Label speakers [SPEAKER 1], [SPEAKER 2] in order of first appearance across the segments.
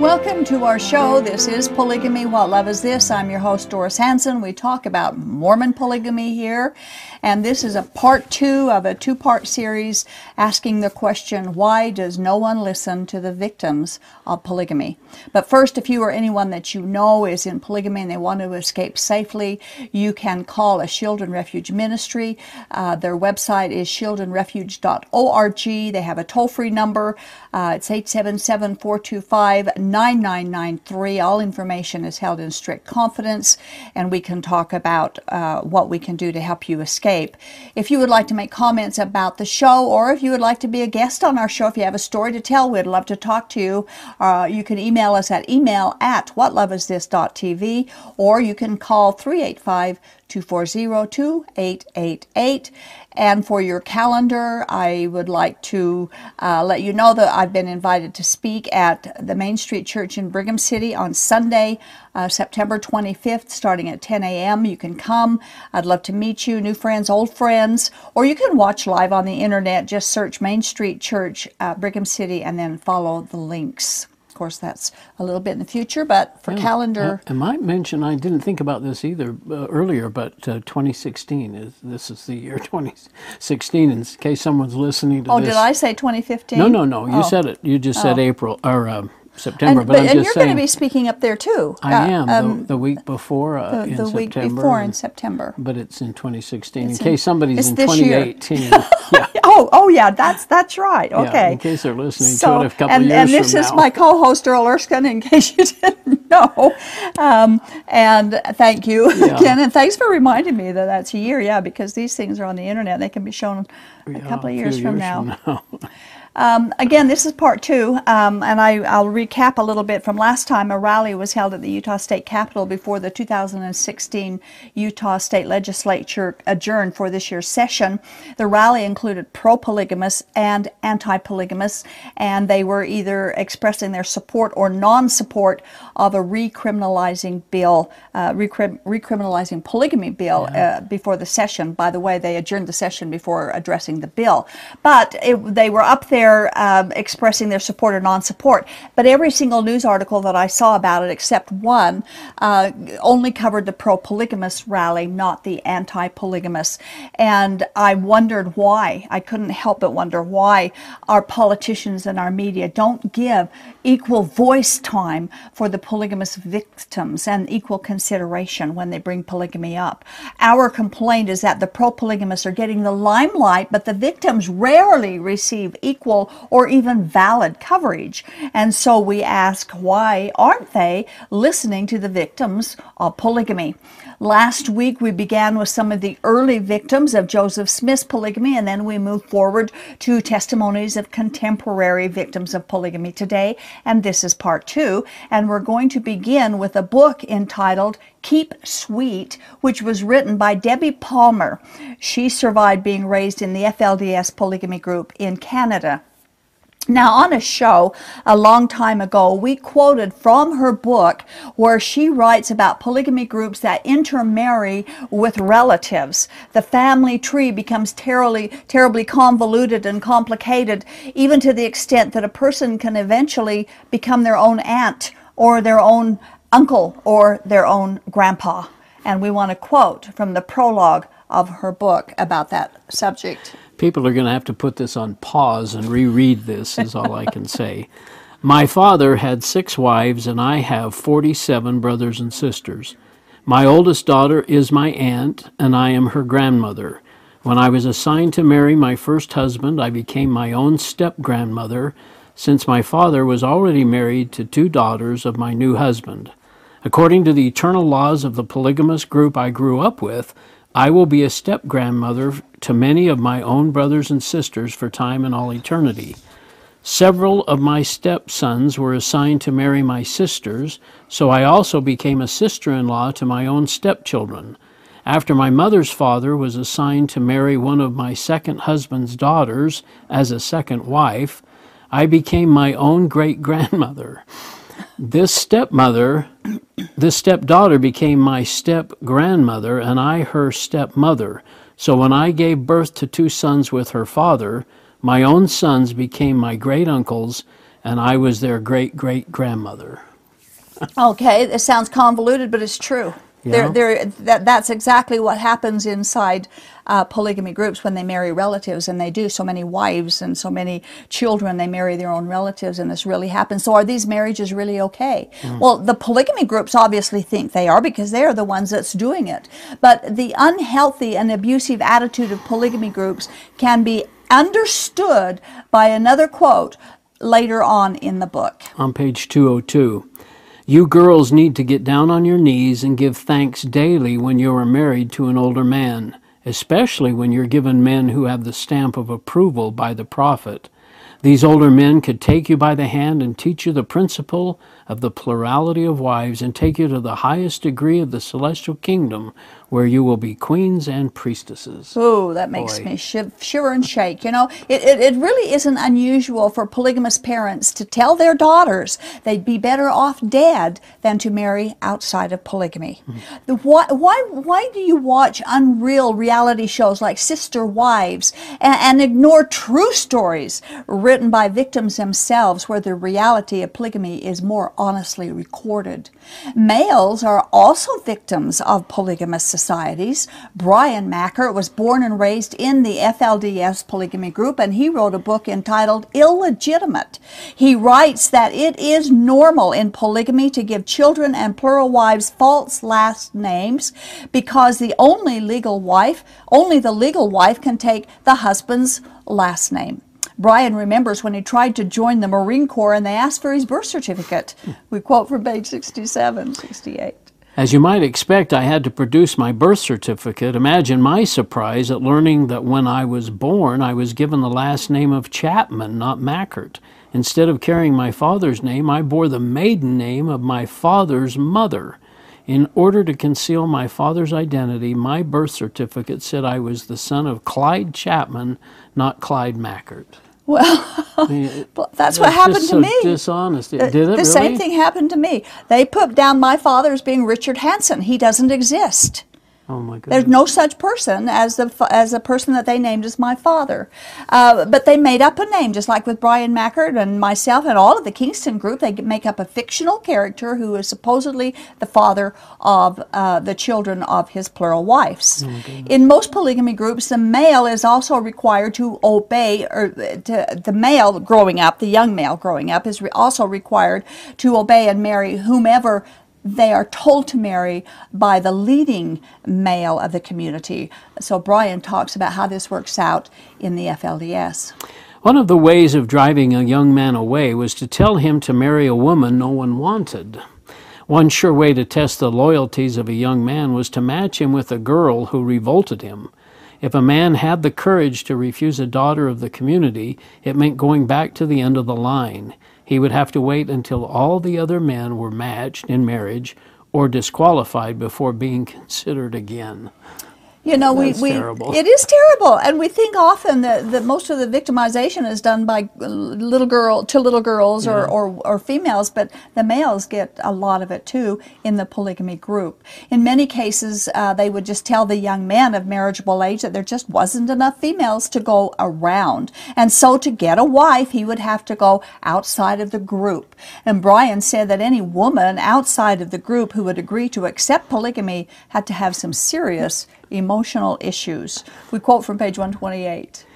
[SPEAKER 1] Welcome to our show. This is Polygamy What Love Is This? I'm your host, Doris Hanson. We talk about Mormon polygamy here, and this is a part two of a two part series asking the question why does no one listen to the victims of polygamy? But first, if you or anyone that you know is in polygamy and they want to escape safely, you can call a Shield and Refuge ministry. Uh, their website is shieldandrefuge.org. They have a toll free number, uh, it's 877 425 9993. All information is held in strict confidence, and we can talk about uh, what we can do to help you escape. If you would like to make comments about the show, or if you would like to be a guest on our show, if you have a story to tell, we'd love to talk to you. Uh, you can email us at email at whatloveisthis.tv, or you can call 385 240 2888. And for your calendar, I would like to uh, let you know that I've been invited to speak at the Main Street Church in Brigham City on Sunday, uh, September 25th, starting at 10 a.m. You can come. I'd love to meet you, new friends, old friends, or you can watch live on the internet. Just search Main Street Church, uh, Brigham City, and then follow the links course, that's a little bit in the future, but for yeah. calendar.
[SPEAKER 2] I, I might mention, I didn't think about this either uh, earlier, but uh, 2016 is this is the year 2016. In case someone's listening to
[SPEAKER 1] oh,
[SPEAKER 2] this.
[SPEAKER 1] did I say 2015?
[SPEAKER 2] No, no, no. You oh. said it. You just said oh. April or um, September. And, but, but
[SPEAKER 1] and you're
[SPEAKER 2] saying,
[SPEAKER 1] going to be speaking up there too.
[SPEAKER 2] I uh, am um, the, the, week before
[SPEAKER 1] uh,
[SPEAKER 2] the,
[SPEAKER 1] in the
[SPEAKER 2] week
[SPEAKER 1] before in September.
[SPEAKER 2] But it's in 2016. It's in, case somebody's in 2018.
[SPEAKER 1] yeah. Oh, oh yeah, that's that's right. Okay.
[SPEAKER 2] Yeah, in case they're listening so, to it a couple
[SPEAKER 1] and,
[SPEAKER 2] years
[SPEAKER 1] And this is
[SPEAKER 2] now.
[SPEAKER 1] my co-host Earl Erskine. In case you didn't know, um, and thank you yeah. again, and thanks for reminding me that that's a year. Yeah, because these things are on the internet; they can be shown a yeah, couple of years,
[SPEAKER 2] from,
[SPEAKER 1] years
[SPEAKER 2] now. from
[SPEAKER 1] now. Um, again, this is part two, um, and I, will recap a little bit from last time. A rally was held at the Utah State Capitol before the 2016 Utah State Legislature adjourned for this year's session. The rally included pro polygamists and anti polygamists, and they were either expressing their support or non support of a recriminalizing bill, uh, recrim- recriminalizing polygamy bill yeah. uh, before the session. By the way, they adjourned the session before addressing the bill. But it, they were up there um, expressing their support or non-support. But every single news article that I saw about it, except one, uh, only covered the pro-polygamous rally, not the anti-polygamous. And I wondered why. I couldn't help but wonder why our politicians and our media don't give equal voice time for the polygamous victims and equal consideration when they bring polygamy up. Our complaint is that the pro-polygamists are getting the limelight, but the victims rarely receive equal or even valid coverage. And so we ask, why aren't they listening to the victims of polygamy? Last week, we began with some of the early victims of Joseph Smith's polygamy, and then we moved forward to testimonies of contemporary victims of polygamy today. And this is part two. And we're going to begin with a book entitled Keep Sweet, which was written by Debbie Palmer. She survived being raised in the FLDS polygamy group in Canada. Now, on a show a long time ago, we quoted from her book where she writes about polygamy groups that intermarry with relatives. The family tree becomes terribly, terribly convoluted and complicated, even to the extent that a person can eventually become their own aunt or their own uncle or their own grandpa. And we want to quote from the prologue of her book about that subject
[SPEAKER 2] people are going to have to put this on pause and reread this, is all I can say. My father had six wives, and I have 47 brothers and sisters. My oldest daughter is my aunt, and I am her grandmother. When I was assigned to marry my first husband, I became my own step grandmother, since my father was already married to two daughters of my new husband. According to the eternal laws of the polygamous group I grew up with, I will be a step grandmother to many of my own brothers and sisters for time and all eternity. Several of my stepsons were assigned to marry my sisters, so I also became a sister in law to my own stepchildren. After my mother's father was assigned to marry one of my second husband's daughters as a second wife, I became my own great grandmother. This stepmother, this stepdaughter became my step grandmother, and I her stepmother. So when I gave birth to two sons with her father, my own sons became my great uncles, and I was their great great grandmother.
[SPEAKER 1] Okay, it sounds convoluted, but it's true.
[SPEAKER 2] Yeah.
[SPEAKER 1] There, there, that, that's exactly what happens inside uh, polygamy groups when they marry relatives, and they do so many wives and so many children. They marry their own relatives, and this really happens. So, are these marriages really okay? Well, the polygamy groups obviously think they are because they are the ones that's doing it. But the unhealthy and abusive attitude of polygamy groups can be understood by another quote later on in the book.
[SPEAKER 2] on page 202. You girls need to get down on your knees and give thanks daily when you are married to an older man, especially when you're given men who have the stamp of approval by the prophet. These older men could take you by the hand and teach you the principle of the plurality of wives and take you to the highest degree of the celestial kingdom where you will be queens and priestesses.
[SPEAKER 1] Oh, that makes
[SPEAKER 2] Boy.
[SPEAKER 1] me shiv- shiver and shake. You know, it, it, it really isn't unusual for polygamous parents to tell their daughters they'd be better off dead than to marry outside of polygamy. The, why, why, why do you watch unreal reality shows like Sister Wives and, and ignore true stories written by victims themselves where the reality of polygamy is more honestly recorded? Males are also victims of polygamous societies. Brian Mackert was born and raised in the FLDS polygamy group, and he wrote a book entitled Illegitimate. He writes that it is normal in polygamy to give children and plural wives false last names because the only legal wife, only the legal wife can take the husband's last name. Brian remembers when he tried to join the Marine Corps and they asked for his birth certificate. We quote from page 67, 68.
[SPEAKER 2] As you might expect, I had to produce my birth certificate. Imagine my surprise at learning that when I was born, I was given the last name of Chapman, not Mackert. Instead of carrying my father's name, I bore the maiden name of my father's mother. In order to conceal my father's identity, my birth certificate said I was the son of Clyde Chapman, not Clyde Mackert.
[SPEAKER 1] Well,
[SPEAKER 2] I mean,
[SPEAKER 1] that's what happened to
[SPEAKER 2] so
[SPEAKER 1] me.
[SPEAKER 2] Dishonest. Uh, did it
[SPEAKER 1] the
[SPEAKER 2] really?
[SPEAKER 1] same thing happened to me. They put down my father as being Richard Hanson. He doesn't exist.
[SPEAKER 2] Oh my goodness.
[SPEAKER 1] There's no such person as the as a person that they named as my father, uh, but they made up a name, just like with Brian Mackert and myself and all of the Kingston group. They make up a fictional character who is supposedly the father of uh, the children of his plural wives. In most polygamy groups, the male is also required to obey, or to, the male growing up, the young male growing up, is re- also required to obey and marry whomever they are told to marry by the leading male of the community. So Brian talks about how this works out in the FLDS.
[SPEAKER 2] One of the ways of driving a young man away was to tell him to marry a woman no one wanted. One sure way to test the loyalties of a young man was to match him with a girl who revolted him. If a man had the courage to refuse a daughter of the community, it meant going back to the end of the line. He would have to wait until all the other men were matched in marriage or disqualified before being considered again.
[SPEAKER 1] You know, we,
[SPEAKER 2] That's
[SPEAKER 1] we
[SPEAKER 2] terrible.
[SPEAKER 1] it is terrible, and we think often that, that most of the victimization is done by little girl to little girls or, or, or females, but the males get a lot of it too in the polygamy group. In many cases, uh, they would just tell the young men of marriageable age that there just wasn't enough females to go around, and so to get a wife, he would have to go outside of the group. And Brian said that any woman outside of the group who would agree to accept polygamy had to have some serious emotional issues. We quote from page 128.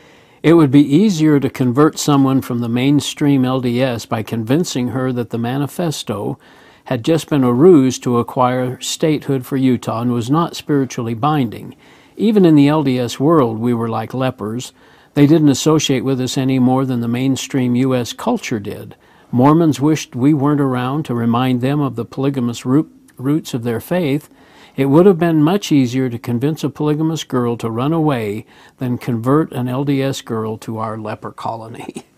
[SPEAKER 2] It would be easier to convert someone from the mainstream LDS by convincing her that the manifesto had just been a ruse to acquire statehood for Utah and was not spiritually binding. Even in the LDS world, we were like lepers. They didn't associate with us any more than the mainstream U.S. culture did. Mormons wished we weren't around to remind them of the polygamous root, roots of their faith. It would have been much easier to convince a polygamous girl to run away than convert an LDS girl to our leper colony.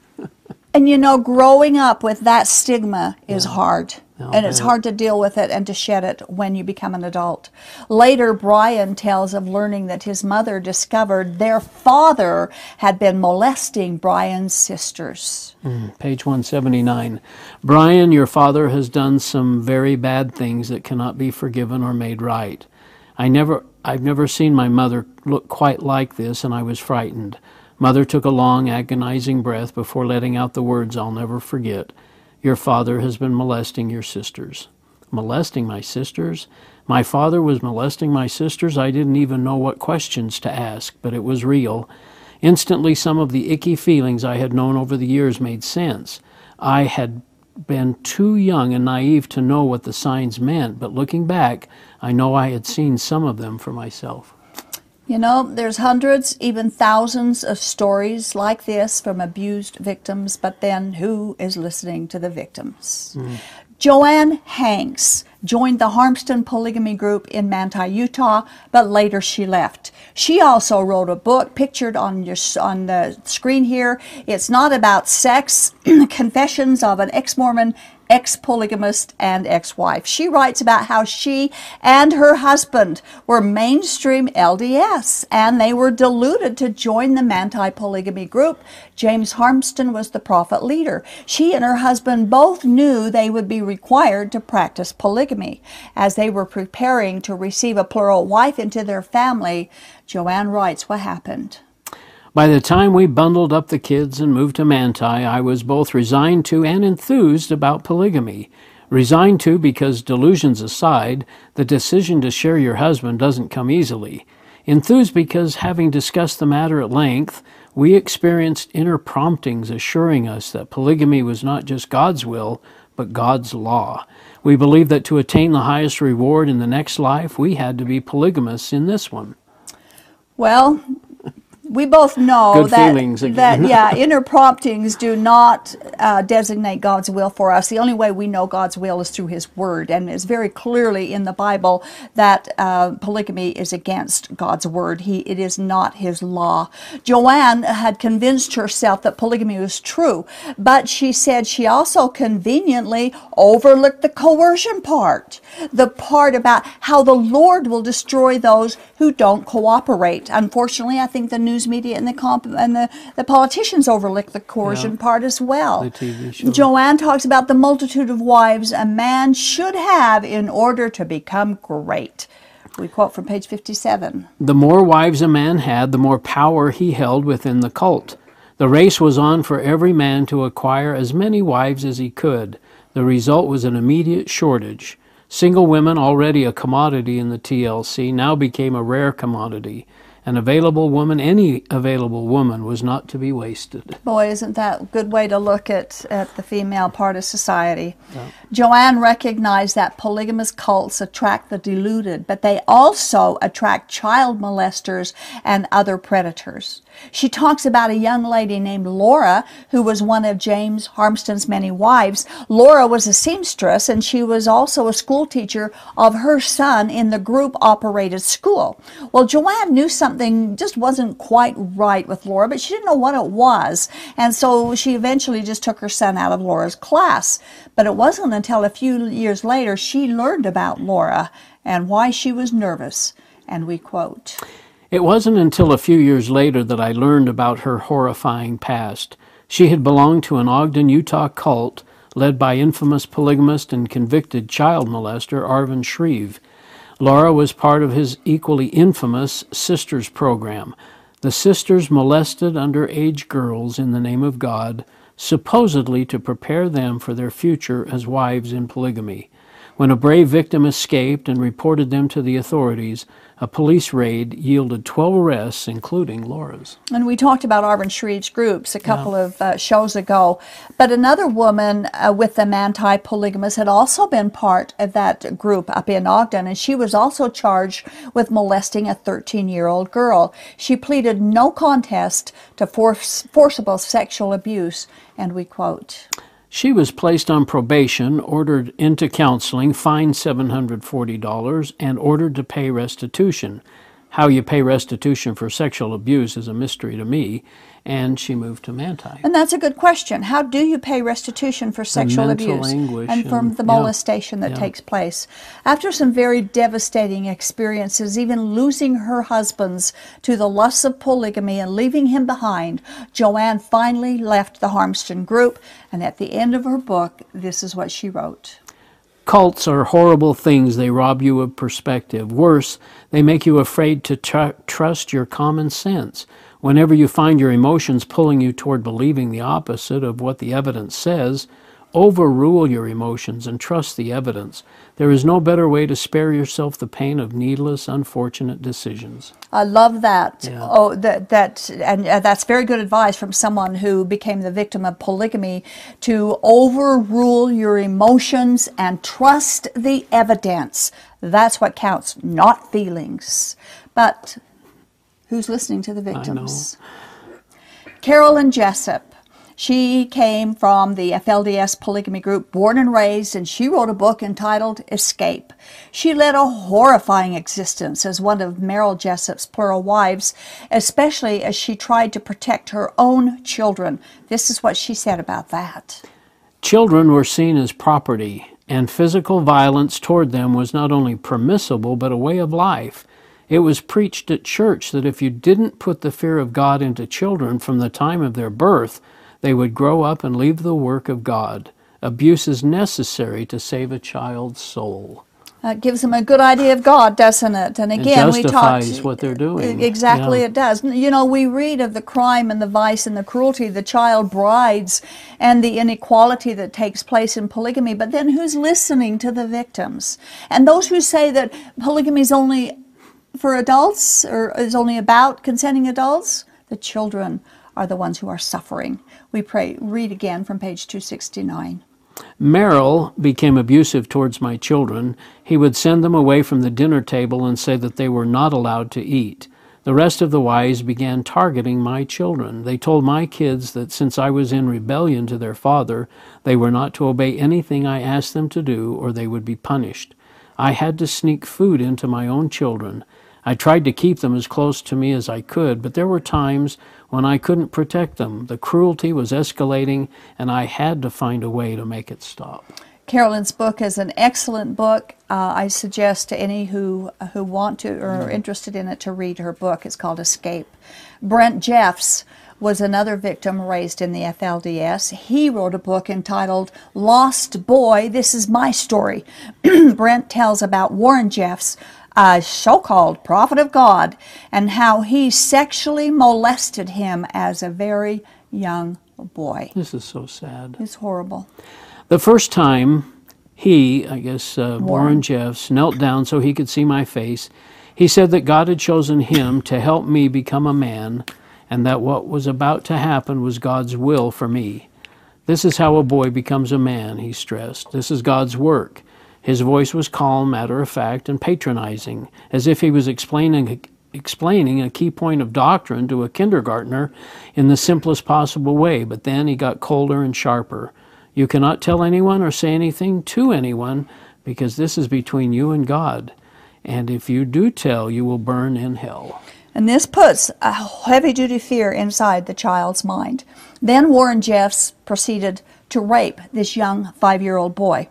[SPEAKER 1] And you know, growing up with that stigma is hard.
[SPEAKER 2] Yeah,
[SPEAKER 1] and it's hard to deal with it and to shed it when you become an adult. Later, Brian tells of learning that his mother discovered their father had been molesting Brian's sisters.
[SPEAKER 2] Hmm, page 179. Brian, your father has done some very bad things that cannot be forgiven or made right. I never I've never seen my mother look quite like this and I was frightened. Mother took a long agonizing breath before letting out the words I'll never forget. Your father has been molesting your sisters. Molesting my sisters? My father was molesting my sisters. I didn't even know what questions to ask, but it was real. Instantly, some of the icky feelings I had known over the years made sense. I had been too young and naive to know what the signs meant, but looking back, I know I had seen some of them for myself.
[SPEAKER 1] You know, there's hundreds, even thousands of stories like this from abused victims, but then who is listening to the victims? Hmm. Joanne Hanks joined the Harmston polygamy group in Manti, Utah, but later she left. She also wrote a book pictured on your on the screen here. It's not about sex, confessions of an ex-Mormon ex polygamist and ex wife. She writes about how she and her husband were mainstream LDS and they were deluded to join the Manti polygamy group. James Harmston was the prophet leader. She and her husband both knew they would be required to practice polygamy. As they were preparing to receive a plural wife into their family, Joanne writes what happened.
[SPEAKER 2] By the time we bundled up the kids and moved to Manti, I was both resigned to and enthused about polygamy. Resigned to because, delusions aside, the decision to share your husband doesn't come easily. Enthused because, having discussed the matter at length, we experienced inner promptings assuring us that polygamy was not just God's will, but God's law. We believed that to attain the highest reward in the next life, we had to be polygamists in this one.
[SPEAKER 1] Well, we both know
[SPEAKER 2] Good
[SPEAKER 1] that, that yeah, inner promptings do not uh, designate God's will for us. The only way we know God's will is through His Word, and it's very clearly in the Bible that uh, polygamy is against God's Word. He it is not His law. Joanne had convinced herself that polygamy was true, but she said she also conveniently overlooked the coercion part, the part about how the Lord will destroy those who don't cooperate. Unfortunately, I think the news media and the comp- and the, the politicians overlook the coercion
[SPEAKER 2] Yeah.
[SPEAKER 1] part as well.
[SPEAKER 2] The TV show.
[SPEAKER 1] Joanne talks about the multitude of wives a man should have in order to become great. We quote from page 57.
[SPEAKER 2] The more wives a man had, the more power he held within the cult. The race was on for every man to acquire as many wives as he could. The result was an immediate shortage. Single women, already a commodity in the TLC, now became a rare commodity. An available woman, any available woman, was not to be wasted.
[SPEAKER 1] Boy, isn't that a good way to look at, at the female part of society? Joanne recognized that polygamous cults attract the deluded, but they also attract child molesters and other predators. She talks about a young lady named Laura, who was one of James Harmston's many wives. Laura was a seamstress, and she was also a school teacher of her son in the group operated school. Well, Joanne knew something just wasn't quite right with Laura, but she didn't know what it was. And so she eventually just took her son out of Laura's class. But it wasn't until a few years later she learned about Laura and why she was nervous. And we quote.
[SPEAKER 2] It wasn't until a few years later that I learned about her horrifying past. She had belonged to an Ogden, Utah cult led by infamous polygamist and convicted child molester Arvin Shreeve. Laura was part of his equally infamous Sisters program. The sisters molested underage girls in the name of God, supposedly to prepare them for their future as wives in polygamy. When a brave victim escaped and reported them to the authorities, a police raid yielded 12 arrests, including Laura's.
[SPEAKER 1] And we talked about Arvin Shreeve's groups a couple of uh, shows ago. But another woman uh, with the anti polygamous had also been part of that group up in Ogden, and she was also charged with molesting a 13 year old girl. She pleaded no contest to force, forcible sexual abuse, and we quote.
[SPEAKER 2] She was placed on probation, ordered into counseling, fined $740, and ordered to pay restitution. How you pay restitution for sexual abuse is a mystery to me. And she moved to Manti.
[SPEAKER 1] And that's a good question. How do you pay restitution for sexual abuse
[SPEAKER 2] anguish
[SPEAKER 1] and from
[SPEAKER 2] and-
[SPEAKER 1] the
[SPEAKER 2] yeah.
[SPEAKER 1] molestation that
[SPEAKER 2] Yeah.
[SPEAKER 1] takes place? After some very devastating experiences, even losing her husbands to the lusts of polygamy and leaving him behind, Joanne finally left the Harmston group. And at the end of her book, this is what she wrote.
[SPEAKER 2] Cults are horrible things. They rob you of perspective. Worse, they make you afraid to tr- trust your common sense. Whenever you find your emotions pulling you toward believing the opposite of what the evidence says, overrule your emotions and trust the evidence. There is no better way to spare yourself the pain of needless, unfortunate decisions.
[SPEAKER 1] I love that.
[SPEAKER 2] Yeah.
[SPEAKER 1] Oh, that that and uh, that's very good advice from someone who became the victim of polygamy to overrule your emotions and trust the evidence. That's what counts, not feelings. But who's listening to the victims? Carolyn Jessop. She came from the FLDS polygamy group, born and raised, and she wrote a book entitled Escape. She led a horrifying existence as one of Merril Jessop's plural wives, especially as she tried to protect her own children. This is what she said about that.
[SPEAKER 2] Children were seen as property, and physical violence toward them was not only permissible, but a way of life. It was preached at church that if you didn't put the fear of God into children from the time of their birth, they would grow up and leave the work of God. Abuse is necessary to save a child's soul.
[SPEAKER 1] That gives them a good idea of God, doesn't it? And again, we
[SPEAKER 2] justifies what they're doing.
[SPEAKER 1] Exactly,
[SPEAKER 2] Yeah.
[SPEAKER 1] it does. You know, we read of the crime and the vice and the cruelty, the child brides, and the inequality that takes place in polygamy. But then, who's listening to the victims and those who say that polygamy is only for adults or is only about consenting adults? The children are the ones who are suffering. We pray. Read again from page two sixty nine.
[SPEAKER 2] Merril became abusive towards my children. He would send them away from the dinner table and say that they were not allowed to eat. The rest of the wives began targeting my children. They told my kids that since I was in rebellion to their father, they were not to obey anything I asked them to do or they would be punished. I had to sneak food into my own children. I tried to keep them as close to me as I could, but there were times when I couldn't protect them. The cruelty was escalating, and I had to find a way to make it stop.
[SPEAKER 1] Carolyn's book is an excellent book. Uh, I suggest to any who who want to or are interested in it to read her book. It's called Escape. Brent Jeffs was another victim raised in the FLDS. He wrote a book entitled Lost Boy. This is my story. Brent tells about Warren Jeffs, a so-called prophet of God, and how he sexually molested him as a very young boy.
[SPEAKER 2] This is so sad.
[SPEAKER 1] It's horrible.
[SPEAKER 2] The first time he, I guess uh, Warren.
[SPEAKER 1] Warren.
[SPEAKER 2] Jeffs, knelt down so he could see my face, he said that God had chosen him to help me become a man and that what was about to happen was God's will for me. This is how a boy becomes a man, he stressed. This is God's work. His voice was calm, matter of fact, and patronizing, as if he was explaining explaining a key point of doctrine to a kindergartner in the simplest possible way, but then he got colder and sharper. You cannot tell anyone or say anything to anyone because this is between you and God. And if you do tell, you will burn in hell.
[SPEAKER 1] And this puts a heavy duty fear inside the child's mind. Then Warren Jeffs proceeded to rape this young five year old boy.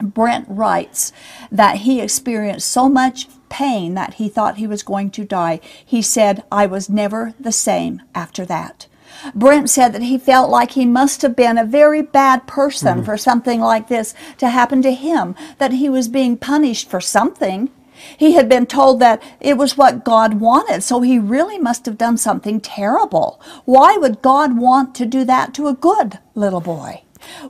[SPEAKER 1] Brent writes that he experienced so much pain that he thought he was going to die. He said, I was never the same after that. Brent said that he felt like he must have been a very bad person hmm. for something like this to happen to him, that he was being punished for something. He had been told that it was what God wanted, so he really must have done something terrible. Why would God want to do that to a good little boy?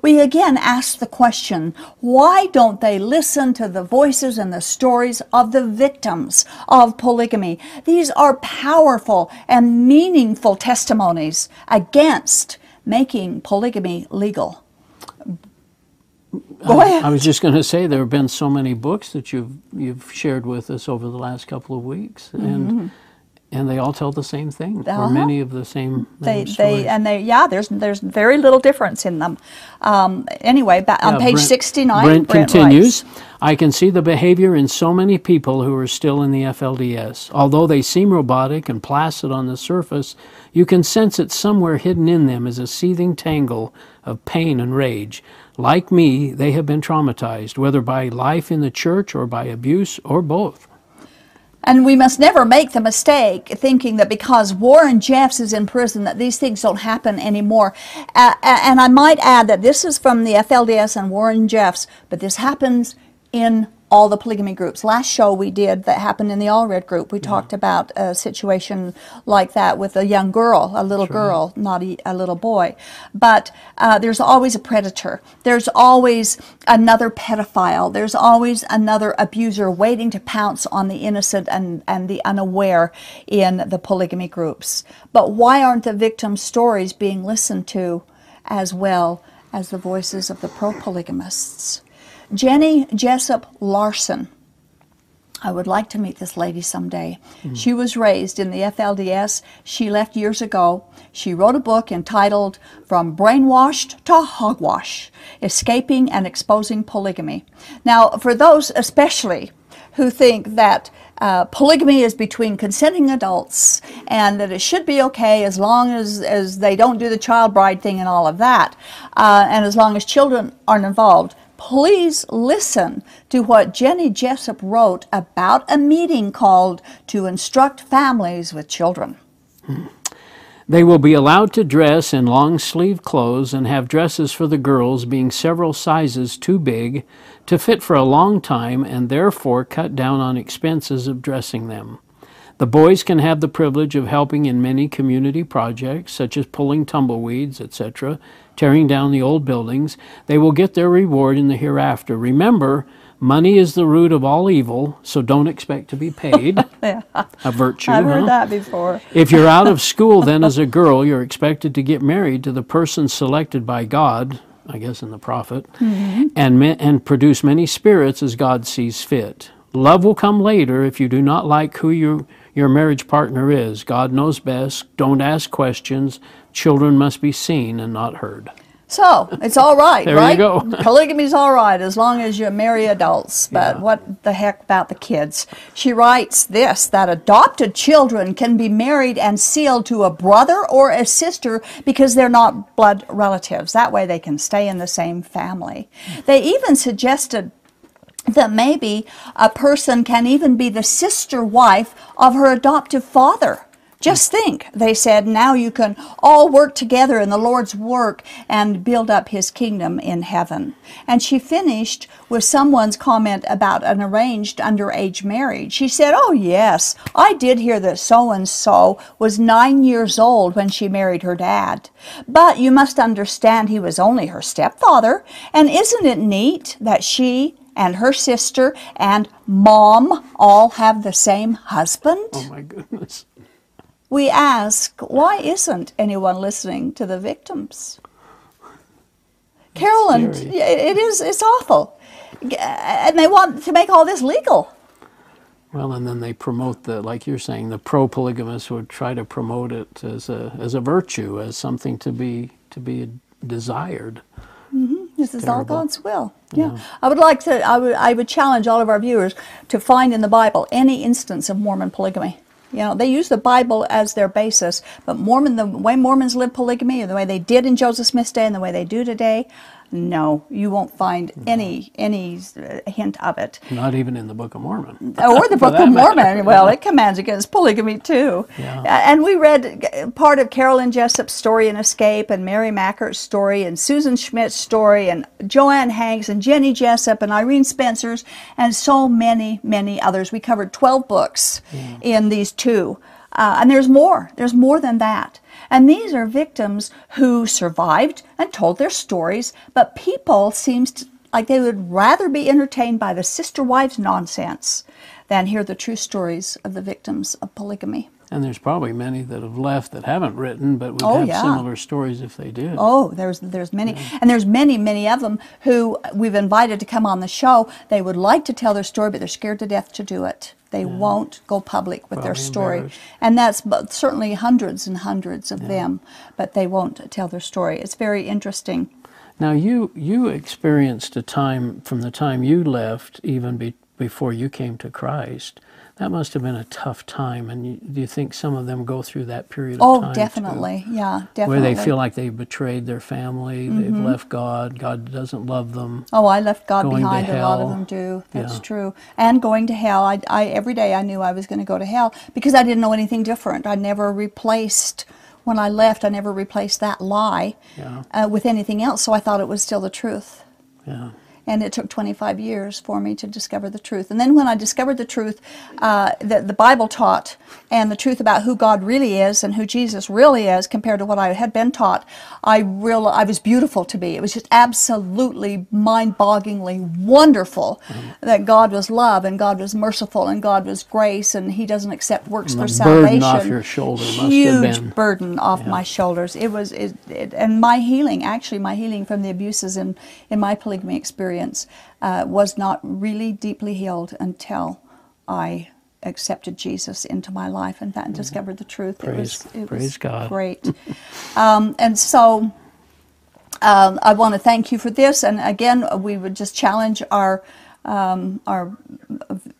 [SPEAKER 1] We again ask the question why don't they listen to the voices and the stories of the victims of polygamy? These are powerful and meaningful testimonies against making polygamy legal. Go ahead.
[SPEAKER 2] I was just going to say there have been so many books that you've you've shared with us over the last couple of weeks, and mm-hmm. And they all tell the same thing.
[SPEAKER 1] Uh-huh.
[SPEAKER 2] or many of the same.
[SPEAKER 1] They,
[SPEAKER 2] same
[SPEAKER 1] they, and they, yeah, there's, there's very little difference in them. Um, anyway, ba- on
[SPEAKER 2] Yeah,
[SPEAKER 1] page
[SPEAKER 2] Brent-
[SPEAKER 1] 69,
[SPEAKER 2] Brent,
[SPEAKER 1] Brent
[SPEAKER 2] continues.
[SPEAKER 1] writes,
[SPEAKER 2] I can see the behavior in so many people who are still in the FLDS. Although they seem robotic and placid on the surface, you can sense it somewhere hidden in them as a seething tangle of pain and rage. Like me, they have been traumatized, whether by life in the church or by abuse or both.
[SPEAKER 1] And we must never make the mistake thinking that because Warren Jeffs is in prison that these things don't happen anymore. Uh, and I might add that this is from the FLDS and Warren Jeffs, but this happens in all the polygamy groups. Last show we did that happened in the Allred group, we talked about a situation like that with a young girl, a little girl, not a, a, little boy. But uh, there's always a predator. There's always another pedophile. There's always another abuser waiting to pounce on the innocent and, and the unaware in the polygamy groups. But why aren't the victims' stories being listened to as well as the voices of the pro polygamists? Jenny Jessup Larson. I would like to meet this lady someday. Mm. She was raised in the FLDS. She left years ago. She wrote a book entitled From Brainwashed to Hogwash Escaping and Exposing Polygamy. Now, for those especially who think that uh, polygamy is between consenting adults and that it should be okay as long as, as they don't do the child bride thing and all of that, uh, and as long as children aren't involved please listen to what Jenny Jessup wrote about a meeting called To Instruct Families with Children.
[SPEAKER 2] They will be allowed to dress in long sleeve clothes and have dresses for the girls being several sizes too big to fit for a long time and therefore cut down on expenses of dressing them. The boys can have the privilege of helping in many community projects, such as pulling tumbleweeds, etc., tearing down the old buildings. They will get their reward in the hereafter. Remember, money is the root of all evil, so don't expect to be paid.
[SPEAKER 1] yeah.
[SPEAKER 2] A virtue.
[SPEAKER 1] I've heard
[SPEAKER 2] huh?
[SPEAKER 1] that before.
[SPEAKER 2] if you're out of school, then as a girl, you're expected to get married to the person selected by God, I guess in the prophet, mm-hmm. and, and produce many spirits as God sees fit. Love will come later if you do not like who you your marriage partner is. God knows best. Don't ask questions. Children must be seen and not heard.
[SPEAKER 1] So it's all right,
[SPEAKER 2] there
[SPEAKER 1] right?
[SPEAKER 2] you go.
[SPEAKER 1] Polygamy's all right as long as you marry adults. But yeah. what the heck about the kids? She writes this that adopted children can be married and sealed to a brother or a sister because they're not blood relatives. That way they can stay in the same family. They even suggested that maybe a person can even be the sister wife of her adoptive father. Just hmm. think, they said, now you can all work together in the Lord's work and build up his kingdom in heaven. And she finished with someone's comment about an arranged underage marriage. She said, Oh, yes, I did hear that so and so was nine years old when she married her dad. But you must understand he was only her stepfather. And isn't it neat that she and her sister and mom all have the same husband?
[SPEAKER 2] Oh my goodness.
[SPEAKER 1] We ask, why isn't anyone listening to the victims? That's Carolyn, scary. it is, it's awful. And they want to make all this legal.
[SPEAKER 2] Well, and then they promote the, like you're saying, the pro polygamists would try to promote it as a as a virtue, as something to be to be desired.
[SPEAKER 1] This is all God's will. Yeah. yeah. I would like to, I would, I would challenge all of our viewers to find in the Bible any instance of Mormon polygamy. You know, they use the Bible as their basis, but Mormon, the way Mormons live polygamy, the way they did in Joseph Smith's day and the way they do today, no, you won't find any any hint of it.
[SPEAKER 2] Not even in the Book of Mormon.
[SPEAKER 1] or the Book of Mormon. Well, it commands against polygamy too. Yeah. And we read part of Carolyn Jessop's story in Escape, and Mary Mackert's story, and Susan Schmidt's story, and Joanne Hanks, and Jenny Jessup, and Irene Spencer's, and so many, many others. We covered 12 books yeah. in these two. Uh, and there's more. There's more than that. And these are victims who survived and told their stories, but people seems like they would rather be entertained by the sister wives nonsense than hear the true stories of the victims of polygamy.
[SPEAKER 2] And there's probably many that have left that haven't written, but would oh, have yeah. similar stories if they did.
[SPEAKER 1] Oh, there's there's many, yeah. and there's many many of them who we've invited to come on the show. They would like to tell their story, but they're scared to death to do it. They yeah. won't go public with their story. And that's certainly hundreds and hundreds of them, but they won't tell their story. It's very interesting.
[SPEAKER 2] Now you you experienced a time from the time you left, even be, before you came to Christ. That must have been a tough time. And you, do you think some of them go through that period of
[SPEAKER 1] Oh,
[SPEAKER 2] time? too?
[SPEAKER 1] definitely. Yeah, definitely. Mm-hmm.
[SPEAKER 2] Where they feel like they've betrayed their family, they've left God, God doesn't love them.
[SPEAKER 1] Oh, I left God behind. A lot of them do. That's
[SPEAKER 2] Yeah.
[SPEAKER 1] true. And going to hell. I, I every day I knew I was going to go to hell because I didn't know anything different. I never replaced when I left. I never replaced that lie
[SPEAKER 2] Yeah.
[SPEAKER 1] uh, with anything else. So I thought it was still the truth.
[SPEAKER 2] Yeah.
[SPEAKER 1] And it took 25 years for me to discover the truth. And then when I discovered the truth uh, that the Bible taught and the truth about who God really is and who Jesus really is compared to what I had been taught, I real I was beautiful to me. It was just absolutely mind-bogglingly wonderful that God was love and God was merciful and God was grace and He doesn't accept works
[SPEAKER 2] And
[SPEAKER 1] for salvation.
[SPEAKER 2] burden off your shoulder
[SPEAKER 1] Huge burden off
[SPEAKER 2] Yeah.
[SPEAKER 1] my shoulders. It was, it, it, and my healing, actually, my healing from the abuses in, in my polygamy experience uh, was not really deeply healed until I accepted Jesus into my life and, that and discovered the truth. it was,
[SPEAKER 2] Mm-hmm. Praise-
[SPEAKER 1] it
[SPEAKER 2] praise
[SPEAKER 1] was
[SPEAKER 2] God.
[SPEAKER 1] great. um, and so um, I want to thank you for this. And again, we would just challenge our um, our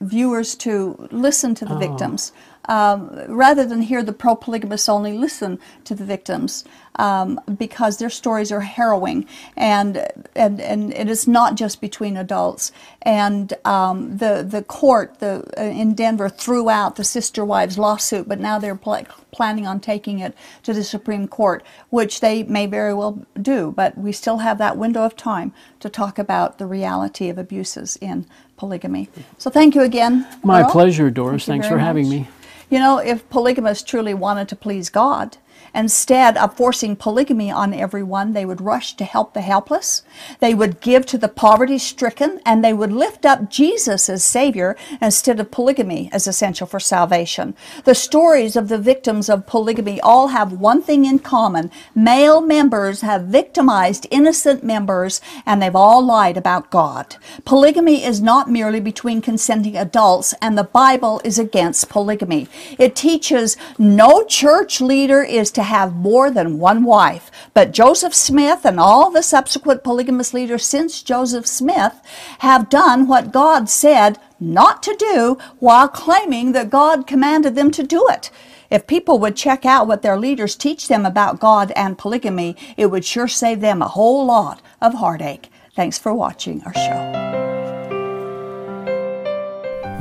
[SPEAKER 1] viewers to listen to the
[SPEAKER 2] Oh.
[SPEAKER 1] victims. Um, rather than hear the pro polygamists only, listen to the victims um, because their stories are harrowing and, and, and it is not just between adults. And um, the, the court the, uh, in Denver threw out the sister wives lawsuit, but now they're pl- planning on taking it to the Supreme Court, which they may very well do. But we still have that window of time to talk about the reality of abuses in polygamy. So thank you again.
[SPEAKER 2] My
[SPEAKER 1] Earl.
[SPEAKER 2] pleasure, Doris.
[SPEAKER 1] Thank
[SPEAKER 2] Thanks for having
[SPEAKER 1] much.
[SPEAKER 2] me.
[SPEAKER 1] You know, if polygamists truly wanted to please God, instead of forcing polygamy on everyone, they would rush to help the helpless, they would give to the poverty stricken, and they would lift up Jesus as Savior instead of polygamy as essential for salvation. The stories of the victims of polygamy all have one thing in common male members have victimized innocent members, and they've all lied about God. Polygamy is not merely between consenting adults, and the Bible is against polygamy. It teaches no church leader is to have more than one wife. But Joseph Smith and all the subsequent polygamous leaders since Joseph Smith have done what God said not to do while claiming that God commanded them to do it. If people would check out what their leaders teach them about God and polygamy, it would sure save them a whole lot of heartache. Thanks for watching our show.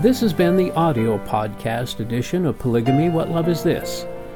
[SPEAKER 2] This has been the audio podcast edition of Polygamy What Love Is This?